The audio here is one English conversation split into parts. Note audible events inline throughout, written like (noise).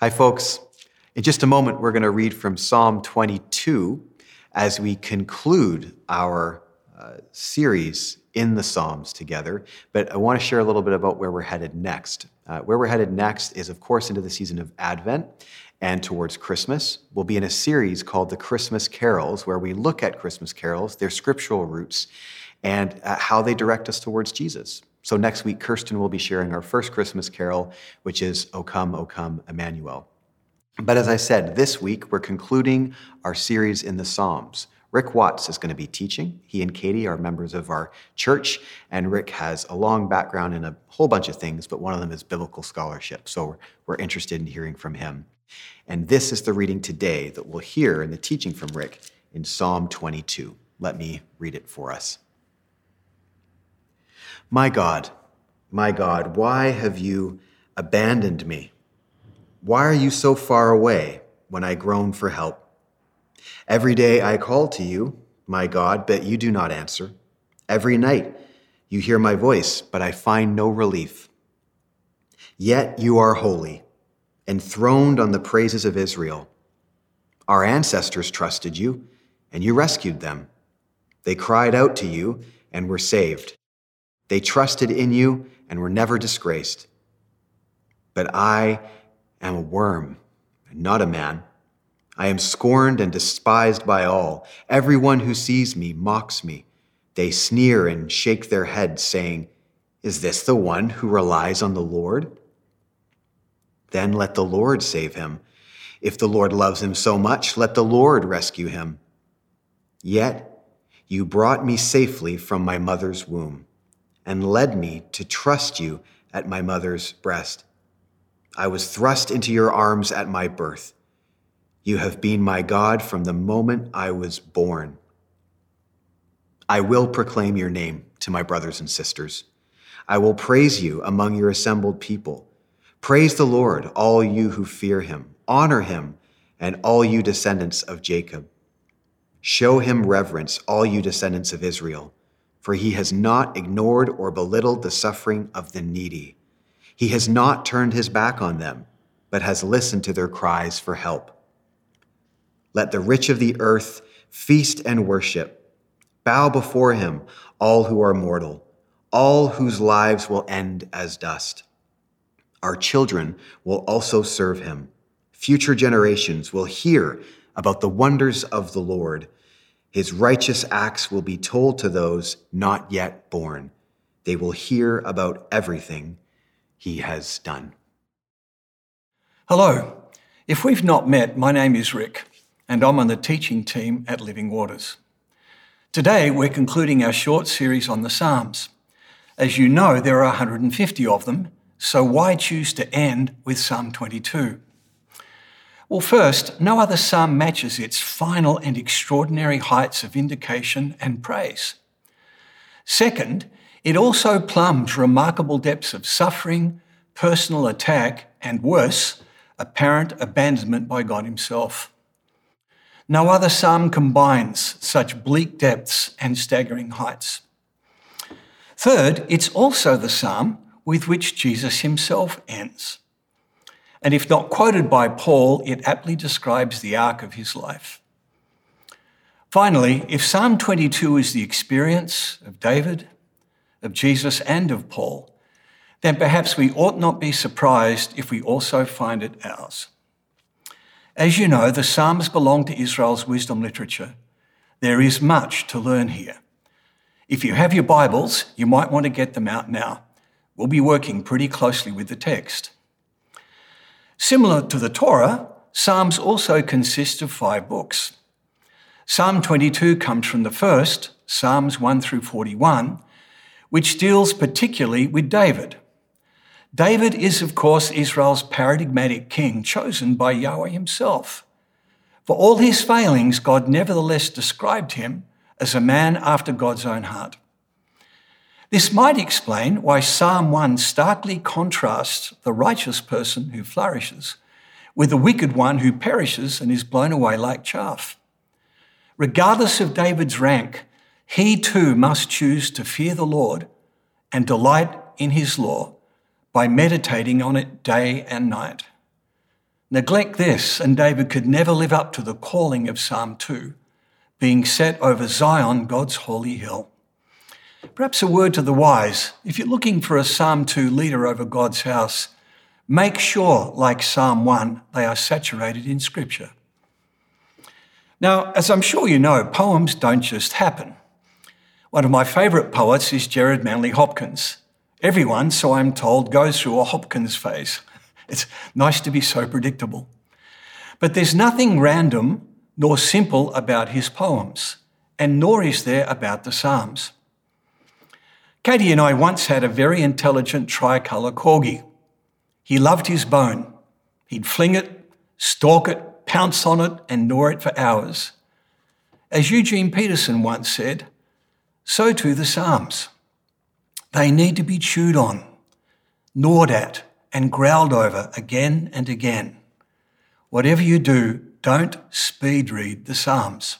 Hi, folks. In just a moment, we're going to read from Psalm 22 as we conclude our uh, series in the Psalms together. But I want to share a little bit about where we're headed next. Uh, where we're headed next is, of course, into the season of Advent and towards Christmas. We'll be in a series called The Christmas Carols, where we look at Christmas carols, their scriptural roots, and uh, how they direct us towards Jesus. So next week, Kirsten will be sharing our first Christmas carol, which is O Come, O Come, Emmanuel. But as I said, this week we're concluding our series in the Psalms. Rick Watts is going to be teaching. He and Katie are members of our church, and Rick has a long background in a whole bunch of things, but one of them is biblical scholarship. So we're, interested in hearing from him. And this is the reading today that we'll hear in the teaching from Rick in Psalm 22. Let me read it for us. My God, my God, why have you abandoned me? Why are you so far away when I groan for help? Every day I call to you, my God, but you do not answer. Every night you hear my voice, but I find no relief. Yet you are holy, enthroned on the praises of Israel. Our ancestors trusted you, and you rescued them. They cried out to you and were saved. They trusted in you and were never disgraced. But I am a worm, and not a man. I am scorned and despised by all. Everyone who sees me mocks me. They sneer and shake their heads, saying, Is this the one who relies on the Lord? Then let the Lord save him. If the Lord loves him so much, let the Lord rescue him. Yet you brought me safely from my mother's womb and led me to trust you at my mother's breast. I was thrust into your arms at my birth. You have been my God from the moment I was born. I will proclaim your name to my brothers and sisters. I will praise you among your assembled people. Praise the Lord, all you who fear him. Honor him, and all you descendants of Jacob. Show him reverence, all you descendants of Israel, for he has not ignored or belittled the suffering of the needy he has not turned his back on them, but has listened to their cries for help. Let the rich of the earth feast and worship. Bow before him, all who are mortal, all whose lives will end as dust. Our children will also serve him. Future generations will hear about the wonders of the Lord. His righteous acts will be told to those not yet born. They will hear about everything he has done. Hello. If we've not met, my name is Rick, and I'm on the teaching team at Living Waters. Today, we're concluding our short series on the Psalms. As you know, there are 150 of them, so why choose to end with Psalm 22? Well, first, no other psalm matches its final and extraordinary heights of indication and praise. Second, it also plumbs remarkable depths of suffering, personal attack, and worse, apparent abandonment by God Himself. No other psalm combines such bleak depths and staggering heights. Third, it's also the psalm with which Jesus himself ends. And if not quoted by Paul, it aptly describes the arc of his life. Finally, if Psalm 22 is the experience of David, of Jesus and of Paul, then perhaps we ought not be surprised if we also find it ours. As you know, the Psalms belong to Israel's wisdom literature. There is much to learn here. If you have your Bibles, you might want to get them out now. We'll be working pretty closely with the text. Similar to the Torah, Psalms also consist of five books. Psalm 22 comes from the first, Psalms 1 through 41, which deals particularly with David. David is, of course, Israel's paradigmatic king chosen by Yahweh himself. For all his failings, God nevertheless described him as a man after God's own heart. This might explain why Psalm 1 starkly contrasts the righteous person who flourishes with the wicked one who perishes and is blown away like chaff. Regardless of David's rank, he too must choose to fear the Lord and delight in his law by meditating on it day and night. Neglect this, and David could never live up to the calling of Psalm 2, being set over Zion, God's holy hill. Perhaps a word to the wise if you're looking for a Psalm 2 leader over God's house, make sure, like Psalm 1, they are saturated in Scripture. Now, as I'm sure you know, poems don't just happen. One of my favourite poets is Gerard Manley Hopkins. Everyone, so I'm told, goes through a Hopkins phase. (laughs) It's nice to be so predictable. But there's nothing random nor simple about his poems, and nor is there about the Psalms. Katie and I once had a very intelligent tricolour corgi. He loved his bone. He'd fling it, stalk it, pounce on it, and gnaw it for hours. As Eugene Peterson once said, so too the Psalms. They need to be chewed on, gnawed at, and growled over again and again. Whatever you do, don't speed read the Psalms.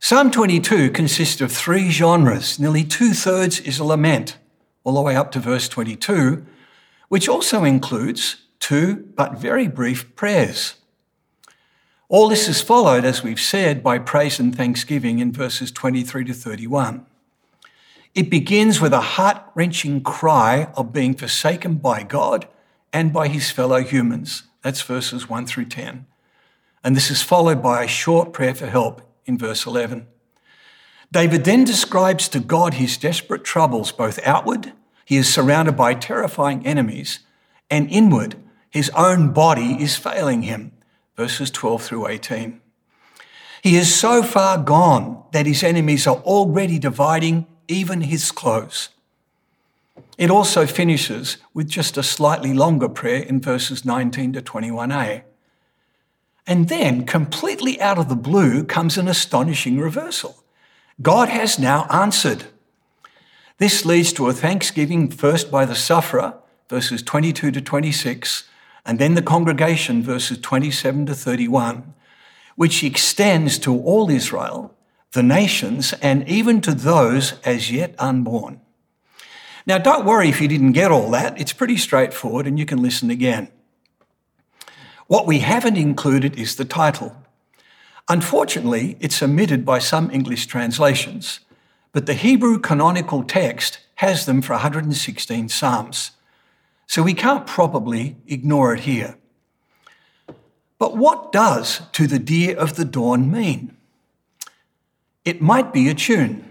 Psalm 22 consists of three genres. Nearly two thirds is a lament, all the way up to verse 22, which also includes two but very brief prayers. All this is followed, as we've said, by praise and thanksgiving in verses 23 to 31. It begins with a heart wrenching cry of being forsaken by God and by his fellow humans. That's verses 1 through 10. And this is followed by a short prayer for help in verse 11. David then describes to God his desperate troubles, both outward, he is surrounded by terrifying enemies, and inward, his own body is failing him verses 12 through 18. He is so far gone that his enemies are already dividing even his clothes. It also finishes with just a slightly longer prayer in verses 19 to 21a. And then, completely out of the blue, comes an astonishing reversal. God has now answered. This leads to a thanksgiving first by the sufferer, verses 22 to 26, and then the congregation, verses 27 to 31, which extends to all Israel, the nations, and even to those as yet unborn. Now, don't worry if you didn't get all that. It's pretty straightforward, and you can listen again. What we haven't included is the title. Unfortunately, it's omitted by some English translations, but the Hebrew canonical text has them for 116 Psalms. So we can't probably ignore it here. But what does to the deer of the dawn mean? It might be a tune,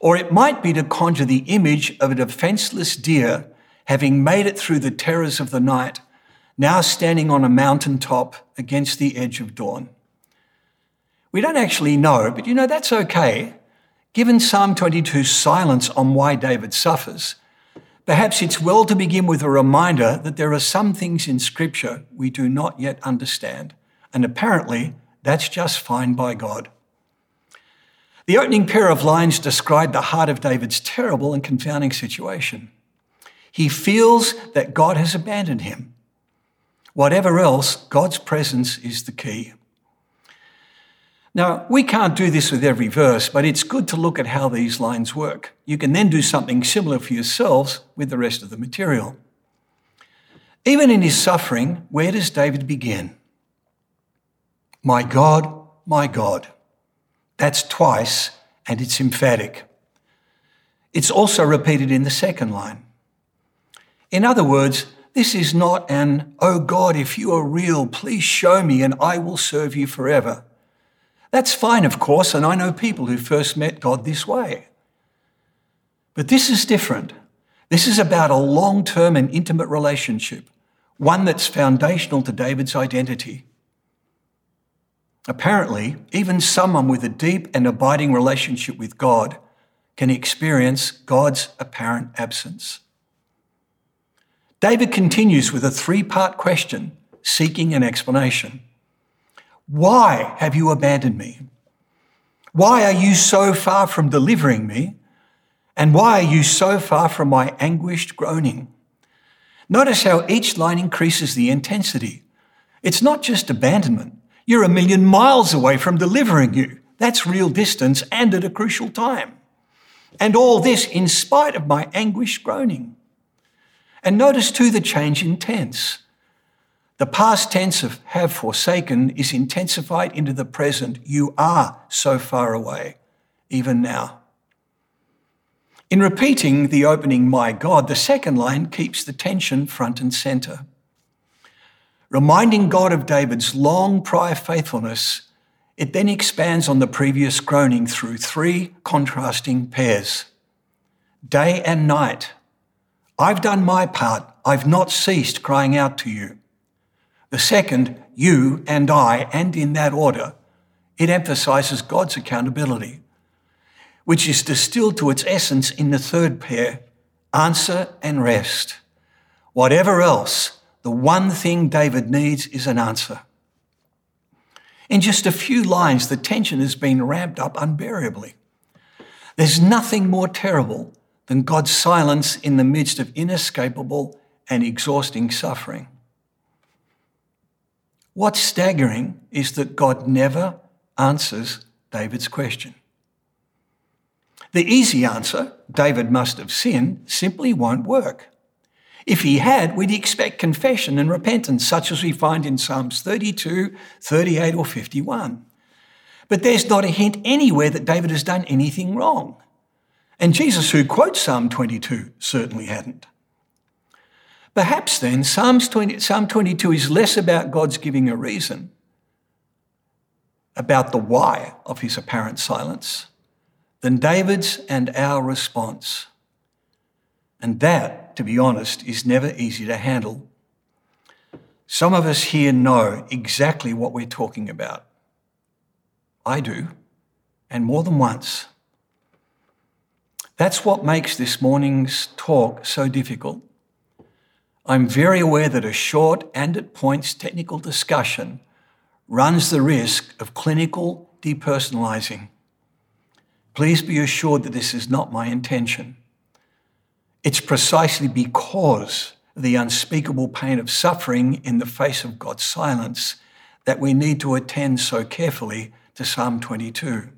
or it might be to conjure the image of a defenseless deer having made it through the terrors of the night, now standing on a mountain top against the edge of dawn. We don't actually know, but you know, that's okay. Given Psalm 22's silence on why David suffers, Perhaps it's well to begin with a reminder that there are some things in Scripture we do not yet understand, and apparently that's just fine by God. The opening pair of lines describe the heart of David's terrible and confounding situation. He feels that God has abandoned him. Whatever else, God's presence is the key. Now, we can't do this with every verse, but it's good to look at how these lines work. You can then do something similar for yourselves with the rest of the material. Even in his suffering, where does David begin? My God, my God. That's twice, and it's emphatic. It's also repeated in the second line. In other words, this is not an, oh God, if you are real, please show me and I will serve you forever. That's fine, of course, and I know people who first met God this way. But this is different. This is about a long term and intimate relationship, one that's foundational to David's identity. Apparently, even someone with a deep and abiding relationship with God can experience God's apparent absence. David continues with a three part question seeking an explanation. Why have you abandoned me? Why are you so far from delivering me? And why are you so far from my anguished groaning? Notice how each line increases the intensity. It's not just abandonment. You're a million miles away from delivering you. That's real distance and at a crucial time. And all this in spite of my anguished groaning. And notice too the change in tense. The past tense of have forsaken is intensified into the present. You are so far away, even now. In repeating the opening, My God, the second line keeps the tension front and center. Reminding God of David's long prior faithfulness, it then expands on the previous groaning through three contrasting pairs day and night. I've done my part, I've not ceased crying out to you. The second, you and I, and in that order, it emphasizes God's accountability, which is distilled to its essence in the third pair answer and rest. Whatever else, the one thing David needs is an answer. In just a few lines, the tension has been ramped up unbearably. There's nothing more terrible than God's silence in the midst of inescapable and exhausting suffering. What's staggering is that God never answers David's question. The easy answer, David must have sinned, simply won't work. If he had, we'd expect confession and repentance, such as we find in Psalms 32, 38, or 51. But there's not a hint anywhere that David has done anything wrong. And Jesus, who quotes Psalm 22, certainly hadn't. Perhaps then, Psalms 20, Psalm 22 is less about God's giving a reason, about the why of his apparent silence, than David's and our response. And that, to be honest, is never easy to handle. Some of us here know exactly what we're talking about. I do, and more than once. That's what makes this morning's talk so difficult. I'm very aware that a short and at points technical discussion runs the risk of clinical depersonalizing. Please be assured that this is not my intention. It's precisely because of the unspeakable pain of suffering in the face of God's silence that we need to attend so carefully to Psalm 22.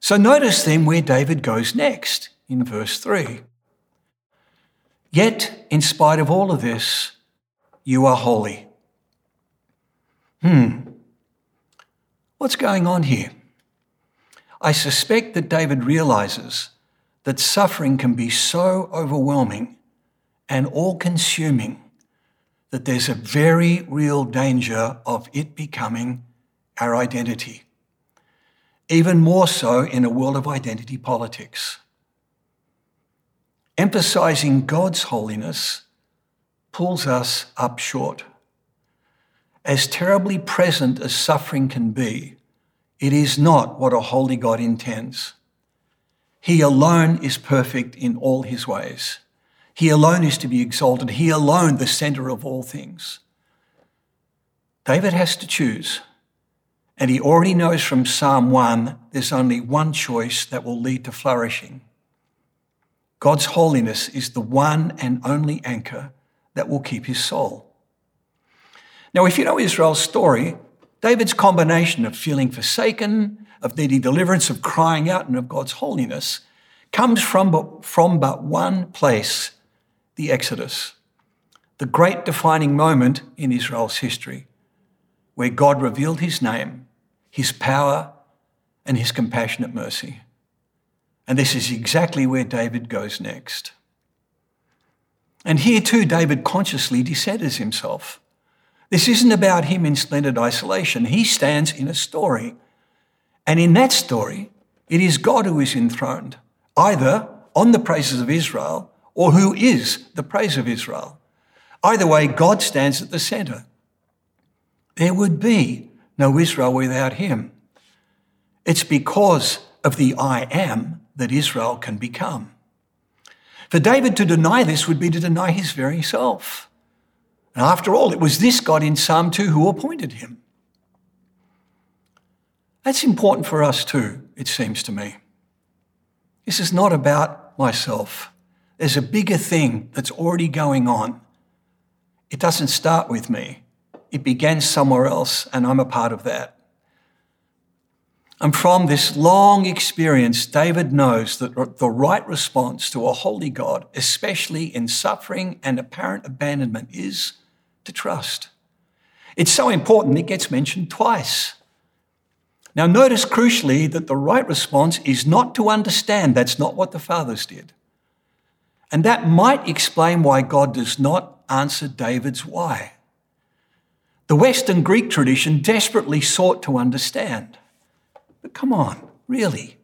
So notice then where David goes next in verse 3. Yet, in spite of all of this, you are holy. Hmm. What's going on here? I suspect that David realizes that suffering can be so overwhelming and all consuming that there's a very real danger of it becoming our identity. Even more so in a world of identity politics. Emphasizing God's holiness pulls us up short. As terribly present as suffering can be, it is not what a holy God intends. He alone is perfect in all his ways. He alone is to be exalted. He alone, the center of all things. David has to choose. And he already knows from Psalm 1 there's only one choice that will lead to flourishing. God's holiness is the one and only anchor that will keep his soul. Now, if you know Israel's story, David's combination of feeling forsaken, of needing deliverance, of crying out, and of God's holiness comes from, but, from but one place the Exodus, the great defining moment in Israel's history, where God revealed his name, his power, and his compassionate mercy. And this is exactly where David goes next. And here too, David consciously decenters himself. This isn't about him in splendid isolation. He stands in a story. And in that story, it is God who is enthroned, either on the praises of Israel or who is the praise of Israel. Either way, God stands at the center. There would be no Israel without him. It's because of the I am that Israel can become. For David to deny this would be to deny his very self. And after all, it was this God in Psalm 2 who appointed him. That's important for us too, it seems to me. This is not about myself. There's a bigger thing that's already going on. It doesn't start with me. It began somewhere else, and I'm a part of that. And from this long experience, David knows that the right response to a holy God, especially in suffering and apparent abandonment, is to trust. It's so important it gets mentioned twice. Now, notice crucially that the right response is not to understand. That's not what the fathers did. And that might explain why God does not answer David's why. The Western Greek tradition desperately sought to understand. But come on, really?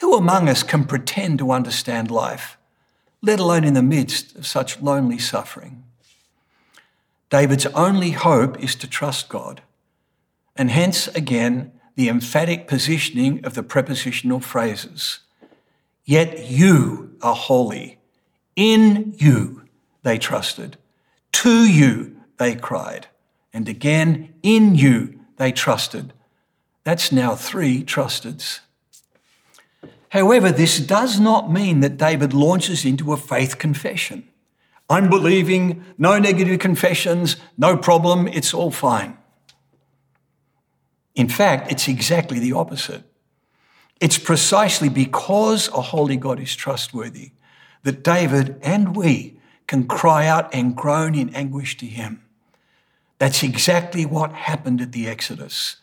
Who among us can pretend to understand life, let alone in the midst of such lonely suffering? David's only hope is to trust God. And hence, again, the emphatic positioning of the prepositional phrases. Yet you are holy. In you they trusted. To you they cried. And again, in you they trusted. That's now three trusteds. However, this does not mean that David launches into a faith confession. I'm believing, no negative confessions, no problem, it's all fine. In fact, it's exactly the opposite. It's precisely because a holy God is trustworthy that David and we can cry out and groan in anguish to him. That's exactly what happened at the Exodus.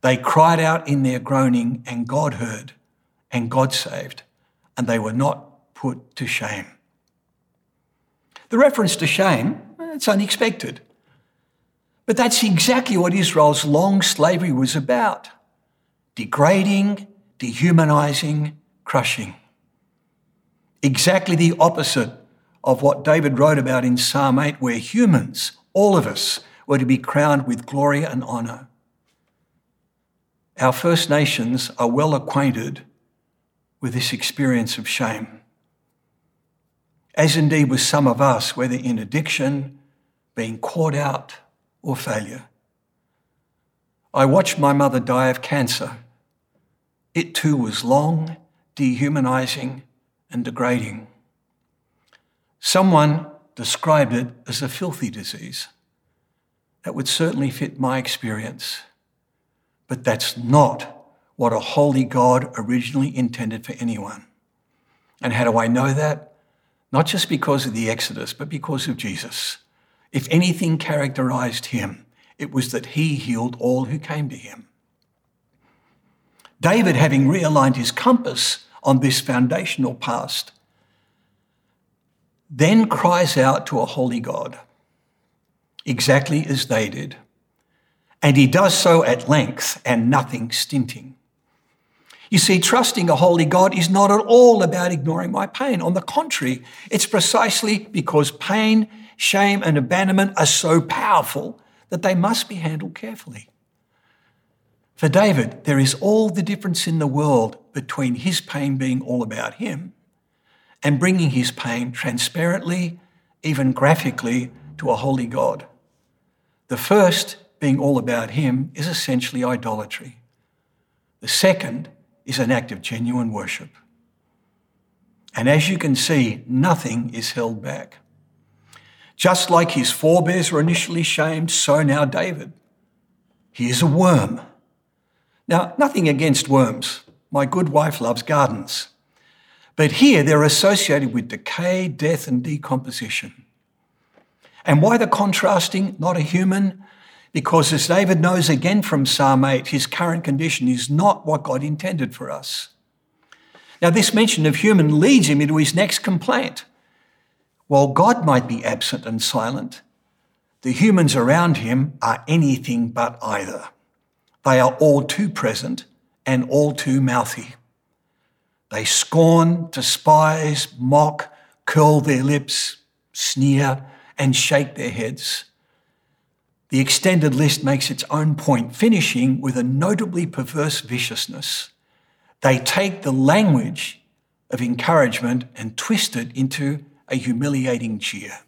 They cried out in their groaning, and God heard, and God saved, and they were not put to shame. The reference to shame, it's unexpected. But that's exactly what Israel's long slavery was about degrading, dehumanizing, crushing. Exactly the opposite of what David wrote about in Psalm 8, where humans, all of us, were to be crowned with glory and honour. Our First Nations are well acquainted with this experience of shame as indeed with some of us, whether in addiction, being caught out, or failure. I watched my mother die of cancer. It too was long, dehumanizing, and degrading. Someone described it as a filthy disease. That would certainly fit my experience. But that's not what a holy God originally intended for anyone. And how do I know that? not just because of the Exodus, but because of Jesus. If anything characterized him, it was that he healed all who came to him. David, having realigned his compass on this foundational past, then cries out to a holy God, exactly as they did. And he does so at length and nothing stinting. You see, trusting a holy God is not at all about ignoring my pain. On the contrary, it's precisely because pain, shame, and abandonment are so powerful that they must be handled carefully. For David, there is all the difference in the world between his pain being all about him and bringing his pain transparently, even graphically, to a holy God. The first, being all about him, is essentially idolatry. The second is an act of genuine worship. And as you can see, nothing is held back. Just like his forebears were initially shamed, so now David. He is a worm. Now, nothing against worms. My good wife loves gardens. But here they're associated with decay, death, and decomposition. And why the contrasting? Not a human, because as David knows again from Psalm 8, his current condition is not what God intended for us. Now, this mention of human leads him into his next complaint. While God might be absent and silent, the humans around him are anything but either. They are all too present and all too mouthy. They scorn, despise, mock, curl their lips, sneer, and shake their heads. The extended list makes its own point, finishing with a notably perverse viciousness. They take the language of encouragement and twist it into a humiliating jeer.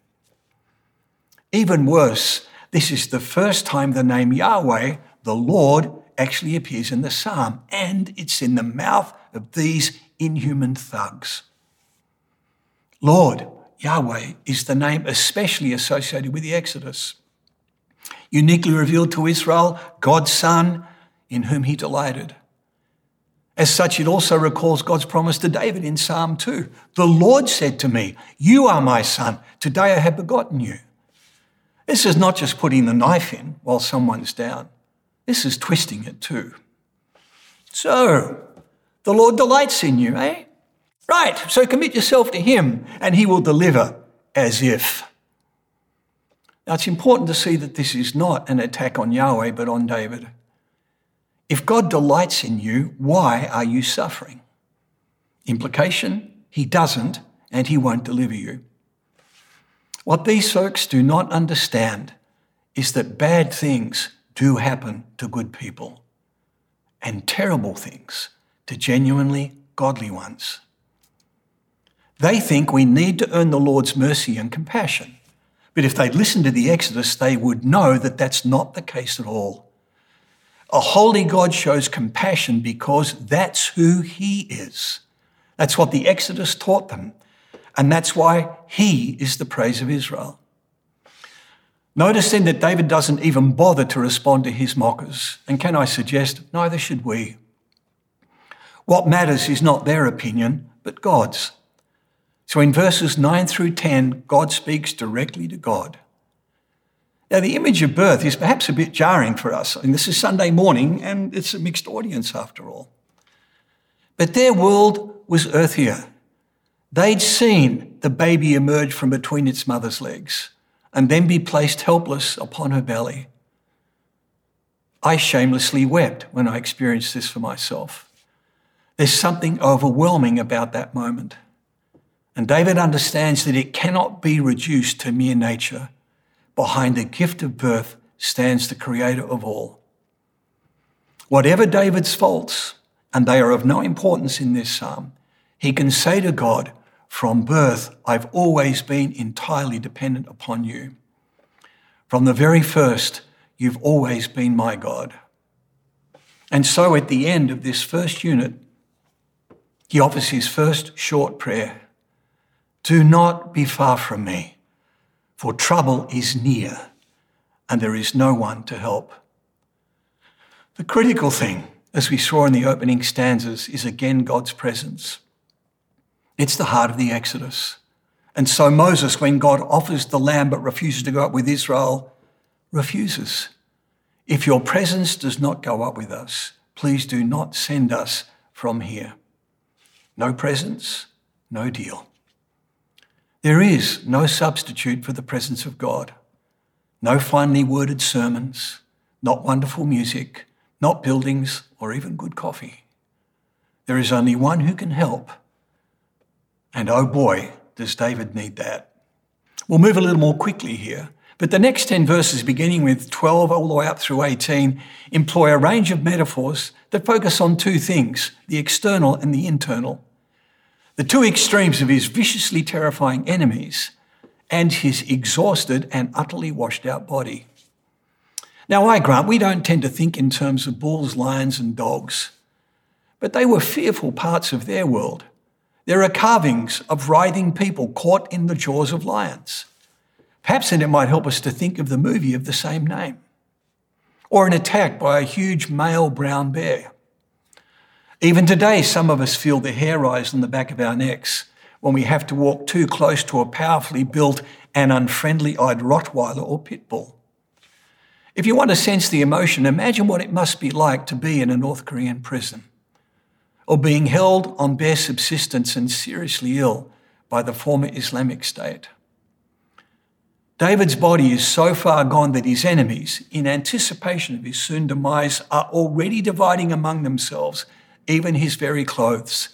Even worse, this is the first time the name Yahweh, the Lord, actually appears in the psalm, and it's in the mouth of these inhuman thugs. Lord, Yahweh, is the name especially associated with the Exodus uniquely revealed to Israel, God's Son, in whom he delighted. As such, it also recalls God's promise to David in Psalm 2. The Lord said to me, You are my son. Today I have begotten you. This is not just putting the knife in while someone's down, this is twisting it too. So, the Lord delights in you, eh? Right, so commit yourself to Him and He will deliver as if. Now, it's important to see that this is not an attack on Yahweh, but on David. If God delights in you, why are you suffering? Implication He doesn't, and He won't deliver you. What these folks do not understand is that bad things do happen to good people, and terrible things to genuinely godly ones. They think we need to earn the Lord's mercy and compassion. But if they'd listened to the Exodus, they would know that that's not the case at all. A holy God shows compassion because that's who He is. That's what the Exodus taught them. And that's why He is the praise of Israel. Notice then that David doesn't even bother to respond to his mockers. And can I suggest, neither should we. What matters is not their opinion, but God's. So in verses 9 through 10, God speaks directly to God. Now, the image of birth is perhaps a bit jarring for us. I mean, this is Sunday morning and it's a mixed audience after all. But their world was earthier. They'd seen the baby emerge from between its mother's legs and then be placed helpless upon her belly. I shamelessly wept when I experienced this for myself. There's something overwhelming about that moment. And David understands that it cannot be reduced to mere nature. Behind the gift of birth stands the creator of all. Whatever David's faults, and they are of no importance in this psalm, he can say to God, From birth, I've always been entirely dependent upon you. From the very first, you've always been my God. And so at the end of this first unit, he offers his first short prayer do not be far from me, for trouble is near and there is no one to help. The critical thing, as we saw in the opening stanzas, is again God's presence. It's the heart of the Exodus. And so Moses, when God offers the lamb but refuses to go up with Israel, refuses. If your presence does not go up with us, please do not send us from here. No presence, no deal. There is no substitute for the presence of God. No finely worded sermons, not wonderful music, not buildings, or even good coffee. There is only one who can help. And oh boy, does David need that. We'll move a little more quickly here. But the next 10 verses, beginning with 12 all the way up through 18, employ a range of metaphors that focus on two things the external and the internal the two extremes of his viciously terrifying enemies and his exhausted and utterly washed out body. Now, I grant we don't tend to think in terms of bulls, lions, and dogs, but they were fearful parts of their world. There are carvings of writhing people caught in the jaws of lions. Perhaps then it might help us to think of the movie of the same name, or an attack by a huge male brown bear. Even today, some of us feel the hair rise on the back of our necks when we have to walk too close to a powerfully built and unfriendly eyed Rottweiler or pit bull. If you want to sense the emotion, imagine what it must be like to be in a North Korean prison or being held on bare subsistence and seriously ill by the former Islamic State. David's body is so far gone that his enemies, in anticipation of his soon demise, are already dividing among themselves even his very clothes.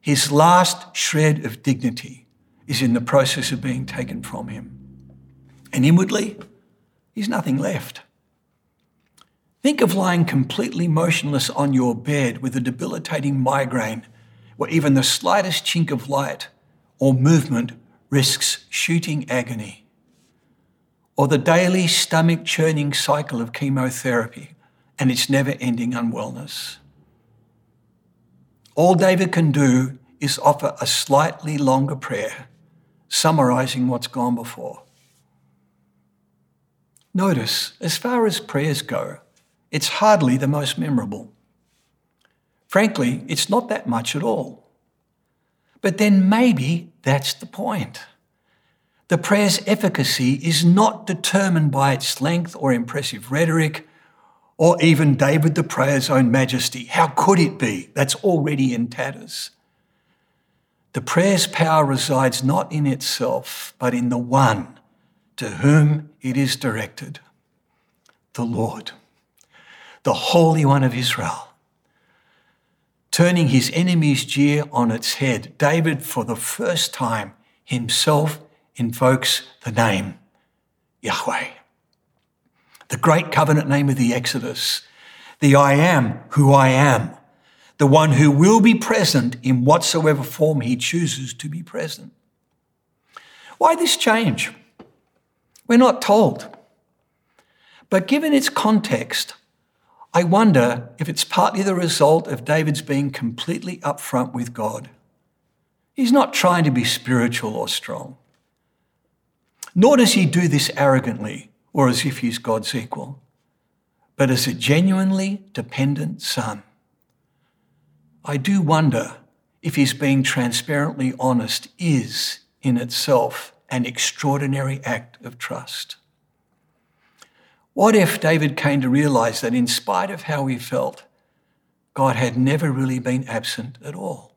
His last shred of dignity is in the process of being taken from him. And inwardly, he's nothing left. Think of lying completely motionless on your bed with a debilitating migraine where even the slightest chink of light or movement risks shooting agony. Or the daily stomach churning cycle of chemotherapy and its never ending unwellness. All David can do is offer a slightly longer prayer, summarizing what's gone before. Notice, as far as prayers go, it's hardly the most memorable. Frankly, it's not that much at all. But then maybe that's the point. The prayer's efficacy is not determined by its length or impressive rhetoric, or even David the prayer's own majesty. How could it be? That's already in tatters. The prayer's power resides not in itself, but in the one to whom it is directed the Lord, the Holy One of Israel. Turning his enemy's jeer on its head, David, for the first time, himself invokes the name Yahweh, the great covenant name of the Exodus, the I am who I am, the one who will be present in whatsoever form he chooses to be present. Why this change? We're not told. But given its context, I wonder if it's partly the result of David's being completely upfront with God. He's not trying to be spiritual or strong. Nor does he do this arrogantly or as if he's God's equal, but as a genuinely dependent son. I do wonder if his being transparently honest is, in itself, an extraordinary act of trust. What if David came to realize that in spite of how he felt, God had never really been absent at all?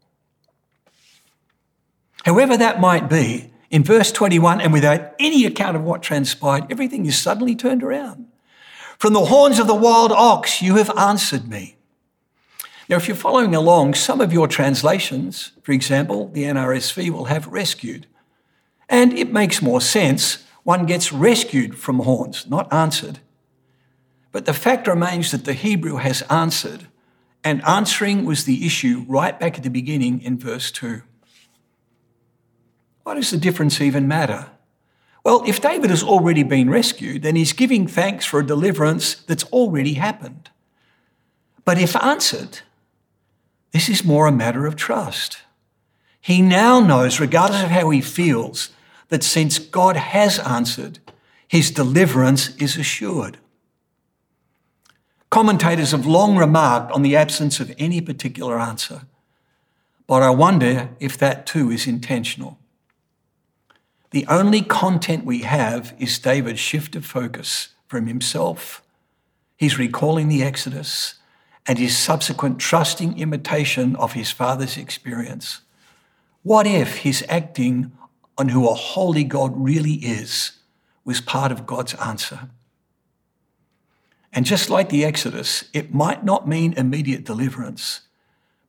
However, that might be, in verse 21, and without any account of what transpired, everything is suddenly turned around. From the horns of the wild ox, you have answered me. Now, if you're following along, some of your translations, for example, the NRSV, will have rescued. And it makes more sense. One gets rescued from horns, not answered. But the fact remains that the Hebrew has answered, and answering was the issue right back at the beginning in verse 2. Why does the difference even matter? Well, if David has already been rescued, then he's giving thanks for a deliverance that's already happened. But if answered, this is more a matter of trust. He now knows, regardless of how he feels, that since God has answered, his deliverance is assured. Commentators have long remarked on the absence of any particular answer, but I wonder if that too is intentional. The only content we have is David's shift of focus from himself. He's recalling the Exodus and his subsequent trusting imitation of his father's experience. What if his acting on who a holy God really is was part of God's answer? And just like the Exodus, it might not mean immediate deliverance,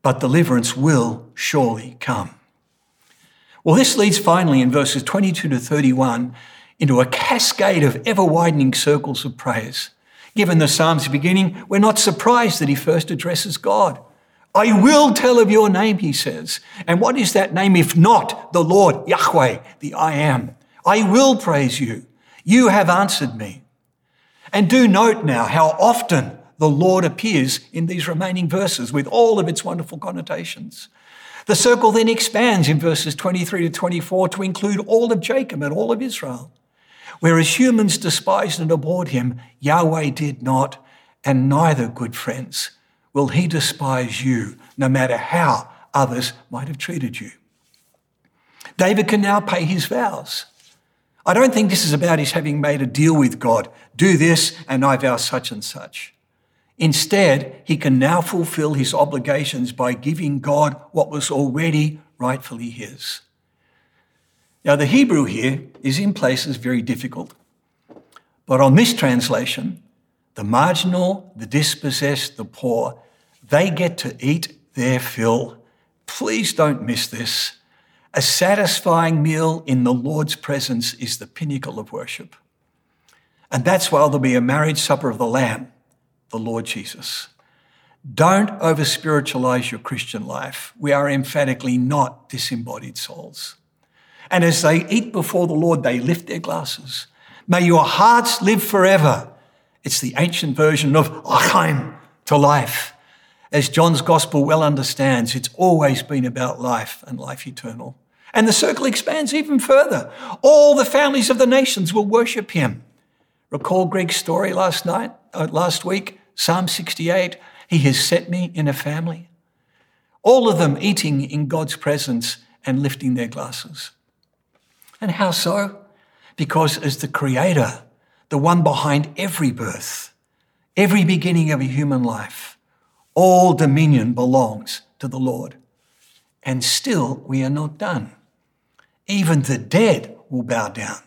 but deliverance will surely come. Well, this leads finally in verses 22 to 31 into a cascade of ever widening circles of praise. Given the Psalm's beginning, we're not surprised that he first addresses God. I will tell of your name, he says. And what is that name if not the Lord, Yahweh, the I am? I will praise you. You have answered me. And do note now how often the Lord appears in these remaining verses with all of its wonderful connotations. The circle then expands in verses 23 to 24 to include all of Jacob and all of Israel. Whereas humans despised and abhorred him, Yahweh did not, and neither, good friends, will he despise you, no matter how others might have treated you. David can now pay his vows. I don't think this is about his having made a deal with God do this, and I vow such and such. Instead, he can now fulfill his obligations by giving God what was already rightfully his. Now, the Hebrew here is in places very difficult. But on this translation, the marginal, the dispossessed, the poor, they get to eat their fill. Please don't miss this. A satisfying meal in the Lord's presence is the pinnacle of worship. And that's why there'll be a marriage supper of the Lamb, the Lord Jesus. Don't over spiritualize your Christian life. We are emphatically not disembodied souls. And as they eat before the Lord, they lift their glasses. May your hearts live forever. It's the ancient version of L'chaim, to life. As John's gospel well understands, it's always been about life and life eternal. And the circle expands even further. All the families of the nations will worship him. Recall Greg's story last night, uh, last week, Psalm 68. He has set me in a family. All of them eating in God's presence and lifting their glasses. And how so? because as the creator, the one behind every birth, every beginning of a human life, all dominion belongs to the Lord. And still we are not done. Even the dead will bow down.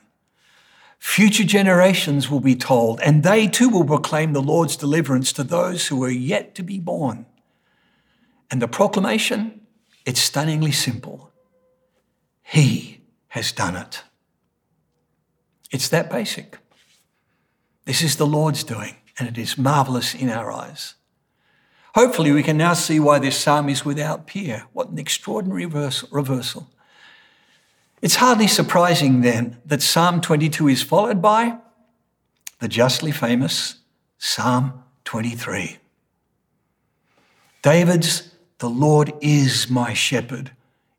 Future generations will be told, and they too will proclaim the Lord's deliverance to those who are yet to be born. And the proclamation, it's stunningly simple. He has done it. It's that basic. This is the Lord's doing, and it is marvelous in our eyes. Hopefully, we can now see why this psalm is without peer. What an extraordinary reversal. It's hardly surprising then that Psalm 22 is followed by the justly famous Psalm 23. David's, The Lord is my shepherd,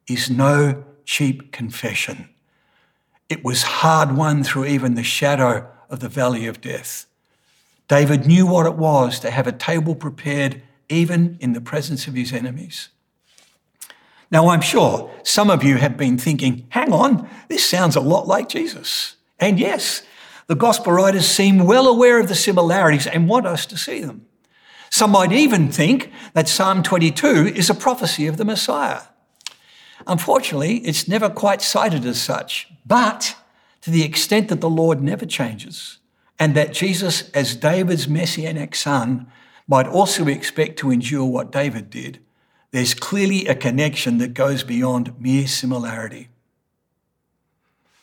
is no cheap confession. It was hard won through even the shadow of the valley of death. David knew what it was to have a table prepared even in the presence of his enemies. Now, I'm sure some of you have been thinking, hang on, this sounds a lot like Jesus. And yes, the gospel writers seem well aware of the similarities and want us to see them. Some might even think that Psalm 22 is a prophecy of the Messiah. Unfortunately, it's never quite cited as such, but to the extent that the Lord never changes, and that Jesus, as David's messianic son, might also expect to endure what David did, there's clearly a connection that goes beyond mere similarity.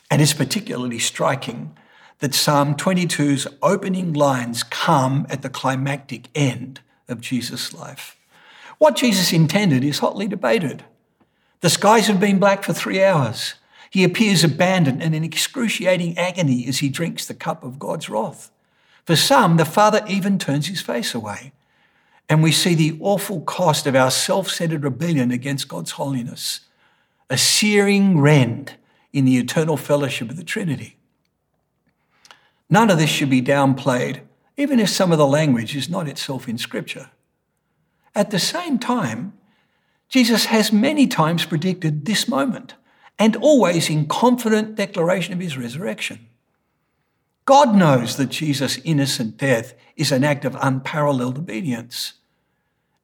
And it's particularly striking that Psalm 22's opening lines come at the climactic end of Jesus' life. What Jesus intended is hotly debated. The skies have been black for three hours. He appears abandoned and in excruciating agony as he drinks the cup of God's wrath. For some, the Father even turns his face away and we see the awful cost of our self centered rebellion against God's holiness, a searing rend in the eternal fellowship of the Trinity. None of this should be downplayed, even if some of the language is not itself in Scripture. At the same time, Jesus has many times predicted this moment, and always in confident declaration of his resurrection. God knows that Jesus' innocent death is an act of unparalleled obedience.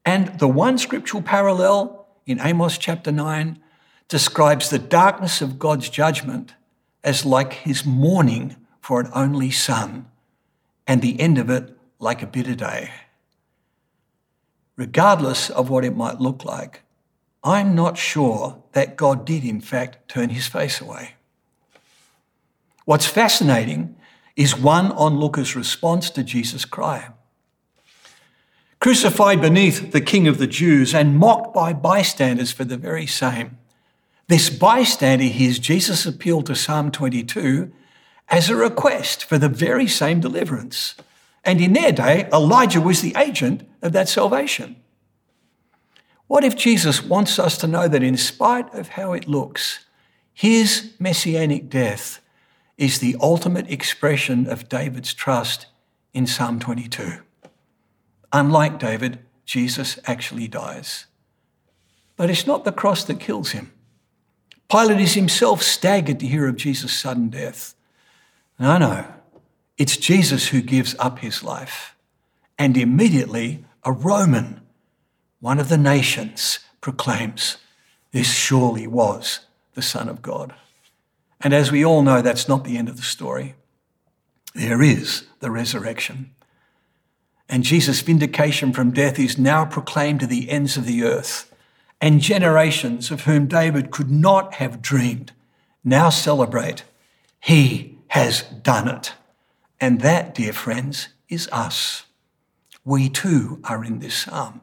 And the one scriptural parallel in Amos chapter 9 describes the darkness of God's judgment as like his mourning for an only son, and the end of it like a bitter day. Regardless of what it might look like, I'm not sure that God did, in fact, turn his face away. What's fascinating is one onlooker's response to Jesus' cry. Crucified beneath the King of the Jews and mocked by bystanders for the very same. This bystander hears Jesus appeal to Psalm 22 as a request for the very same deliverance. And in their day, Elijah was the agent of that salvation. What if Jesus wants us to know that in spite of how it looks, his messianic death is the ultimate expression of David's trust in Psalm 22. Unlike David, Jesus actually dies. But it's not the cross that kills him. Pilate is himself staggered to hear of Jesus' sudden death. No, no, it's Jesus who gives up his life. And immediately, a Roman, one of the nations, proclaims, This surely was the Son of God. And as we all know, that's not the end of the story. There is the resurrection. And Jesus' vindication from death is now proclaimed to the ends of the earth. And generations of whom David could not have dreamed now celebrate. He has done it. And that, dear friends, is us. We too are in this psalm.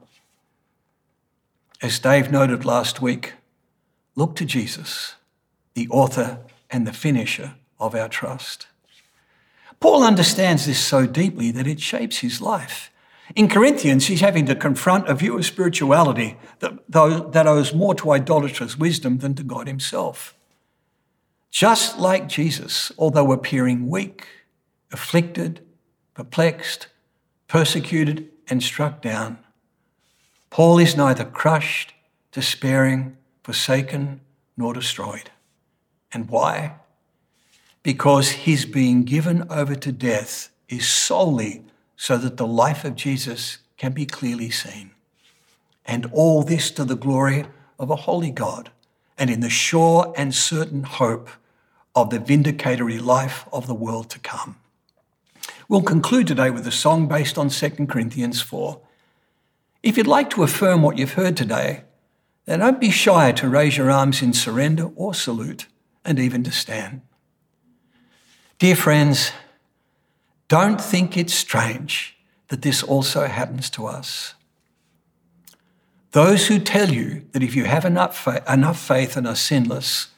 As Dave noted last week, look to Jesus, the author and the finisher of our trust. Paul understands this so deeply that it shapes his life. In Corinthians, he's having to confront a view of spirituality that, owes more to idolatrous wisdom than to God himself. Just like Jesus, although appearing weak, afflicted, perplexed, persecuted, and struck down, Paul is neither crushed, despairing, forsaken, nor destroyed. And why? because his being given over to death is solely so that the life of Jesus can be clearly seen. And all this to the glory of a holy God and in the sure and certain hope of the vindicatory life of the world to come. We'll conclude today with a song based on 2 Corinthians 4. If you'd like to affirm what you've heard today, then don't be shy to raise your arms in surrender or salute, and even to stand. Dear friends, don't think it's strange that this also happens to us. Those who tell you that if you have enough faith, enough faith and are sinless,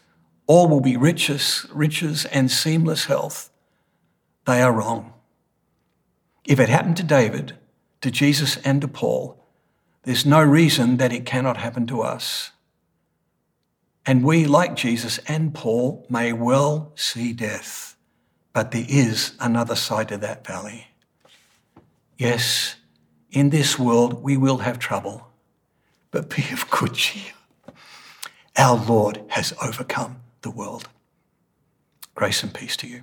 all will be riches, riches and seamless health, they are wrong. If it happened to David, to Jesus, and to Paul, there's no reason that it cannot happen to us. And we, like Jesus and Paul, may well see death, but there is another side to that valley. Yes, in this world we will have trouble, but be of good cheer. Our Lord has overcome the world. Grace and peace to you.